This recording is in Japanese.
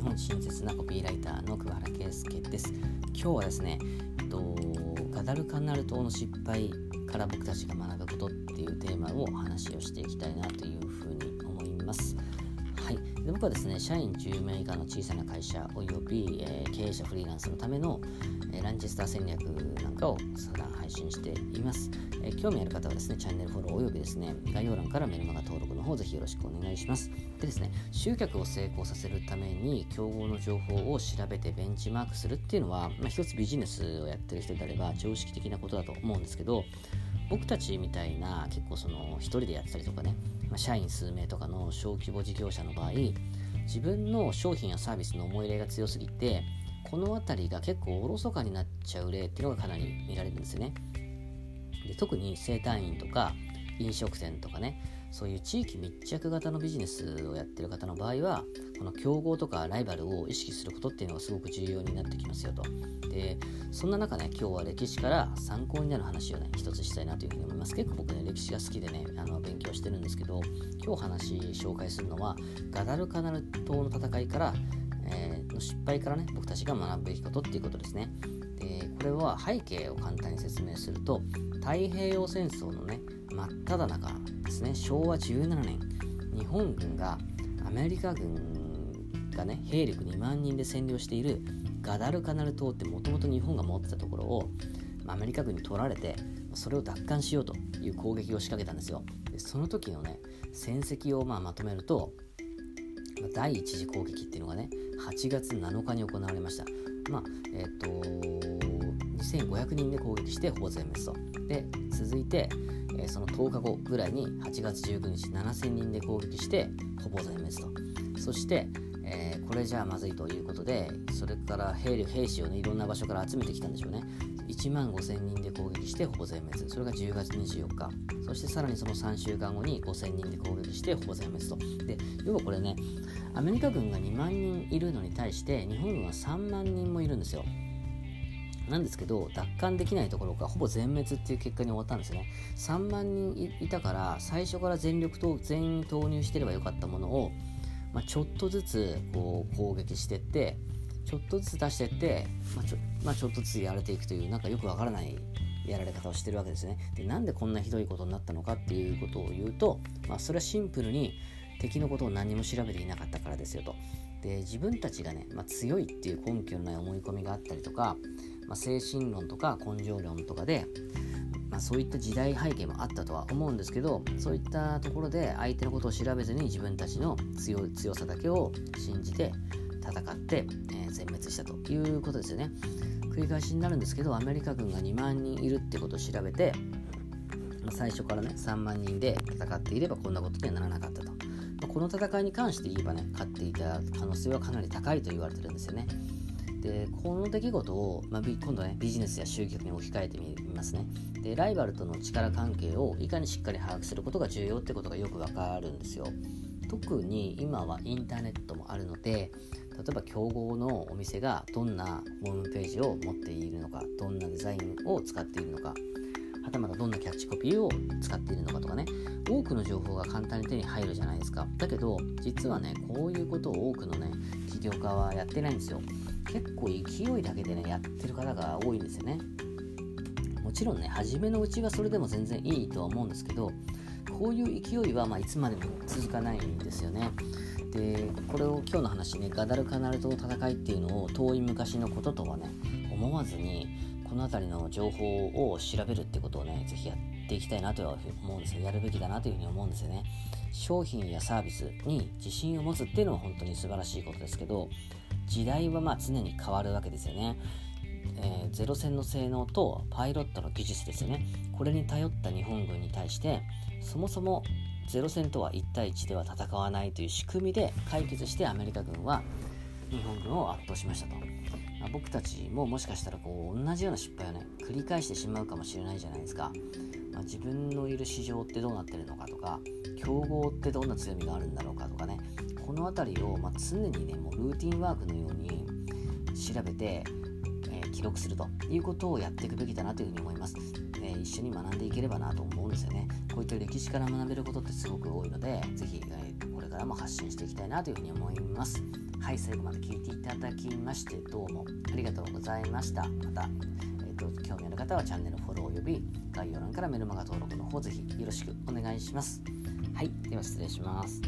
日本親切なコピーライターの桑原圭介です。今日はですね、えっと、ガダルカナル島の失敗から僕たちが学ぶことっていうテーマをお話をしていきたいなというふうに思います、僕はですね、社員10名以下の小さな会社および、えー、経営者フリーランスのための、えー、ランチェスター戦略なんかを相談配信しています、えー、興味ある方はですね、チャンネルフォローおよびですね、概要欄からメルマガ登録の方ぜひよろしくお願いします。でですね、集客を成功させるために競合の情報を調べてベンチマークするっていうのは、まあ、一つビジネスをやってる人であれば常識的なことだと思うんですけど、僕たちみたいな結構その一人でやってたりとかね、ま、社員数名とかの小規模事業者の場合自分の商品やサービスの思い入れが強すぎてこの辺りが結構おろそかになっちゃう例っていうのがかなり見られるんですよね。で特に整体院とか飲食店とかねそういう地域密着型のビジネスをやってる方の場合はこの競合とかライバルを意識することっていうのがすごく重要になってきますよと。でそんな中ね今日は歴史から参考になる話をね一つしたいなというふうに思います。結構僕ね歴史が好きでねあの勉強してるんですけど今日話紹介するのはガダルカナル島の戦いから、えー、の失敗からね僕たちが学ぶべきことっていうことですね。でこれは背景を簡単に説明すると太平洋戦争のね真っ只中ですね。昭和17年日本軍がアメリカ軍がね兵力2万人で占領しているガダルカナル島ってもともと日本が持ってたところをアメリカ軍に取られてそれを奪還しようという攻撃を仕掛けたんですよ。でその時のね戦績をまあまとめると第一次攻撃っていうのがね8月7日に行われました。まあえっ、ー、と2500人で攻撃してほぼ全滅とで続いて、え、その10日後ぐらいに8月19日7000人で攻撃してほぼ全滅と。そして、えー、これじゃあまずいということでそれから兵力兵士をねいろんな場所から集めてきたんでしょうね。1万5000人で攻撃してほぼ全滅それが10月24日。そしてさらにその3週間後に5000人で攻撃してほぼ全滅と。で要はこれねアメリカ軍が2万人いるのに対して日本軍は3万人もいるんですよ。なんですけど奪還できないところがほぼ全滅っていう結果に終わったんですね。3万人いたから最初から全力と全員投入してればよかったものを、まあ、ちょっとずつこう攻撃してってちょっとずつ出してって、まあちょまあ、ちょっとずつやれていくというなんかよくわからないやられ方をしてるわけですね。でなんでこんなひどいことになったのかっていうことを言うと、まあ、それはシンプルに敵のことを何も調べていなかったからですよと。で自分たちがね、まあ、強いっていう根拠のない思い込みがあったりとかまあ、精神論とか根性論とかで、まあ、そういった時代背景もあったとは思うんですけどそういったところで相手のことを調べずに自分たちの強強さだけを信じて戦って、えー、全滅したということですよね。繰り返しになるんですけどアメリカ軍が2万人いるってことを調べて、まあ、最初からね3万人で戦っていればこんなことにはならなかったと、この戦いに関して言えばね勝っていた可能性はかなり高いと言われてるんですよね。でこの出来事を、まあ、今度ねビジネスや集客に置き換えてみますね。でライバルとの力関係をいかにしっかり把握することが重要ってことがよくわかるんですよ。特に今はインターネットもあるので例えば競合のお店がどんなホームページを持っているのかどんなデザインを使っているのかはたまたどんなキャッチコピーを使っているのかとかね。多くの情報が簡単に手に入るじゃないですか。だけど実はねこういうことを多くのね起業家はやってないんですよ。結構勢いだけでねやってる方が多いんですよね。もちろんね初めのうちはそれでも全然いいとは思うんですけどこういう勢いはまいつまでも続かないんですよね。でこれを今日の話ねガダルカナル島の戦いっていうのを遠い昔のこととはね思わずにこの辺りの情報を調べるってことをね是非やっていきたいなとは思うんですよやるべきだなというふうに思うんですよね商品やサービスに自信を持つっていうのは本当に素晴らしいことですけど時代はまあ常に変わるわけですよね。えー、ゼロ戦の性能とパイロットの技術ですよね。これに頼った日本軍に対してそもそもゼロ戦とは1対1では戦わないという仕組みで解決してアメリカ軍は日本軍を圧倒しましたと。まあ、僕たちももしかしたらこう同じような失敗をね繰り返してしまうかもしれないじゃないですか。まあ、自分のいる市場ってどうなってるのかとか競合ってどんな強みがあるんだろうかとかねこの辺りを、ま、常にねもうルーティンワークのように調べて、えー、記録するということをやっていくべきだなというふうに思います、えー、一緒に学んでいければなと思うんですよねこういった歴史から学べることってすごく多いので是非、えー、これからも発信していきたいなというふうに思いますはい最後まで聞いていただきましてどうもありがとうございました。また、えーと、興味ある方はチャンネルフォローおよび概要欄からメルマガ登録の方ぜひよろしくお願いします。はいでは失礼します。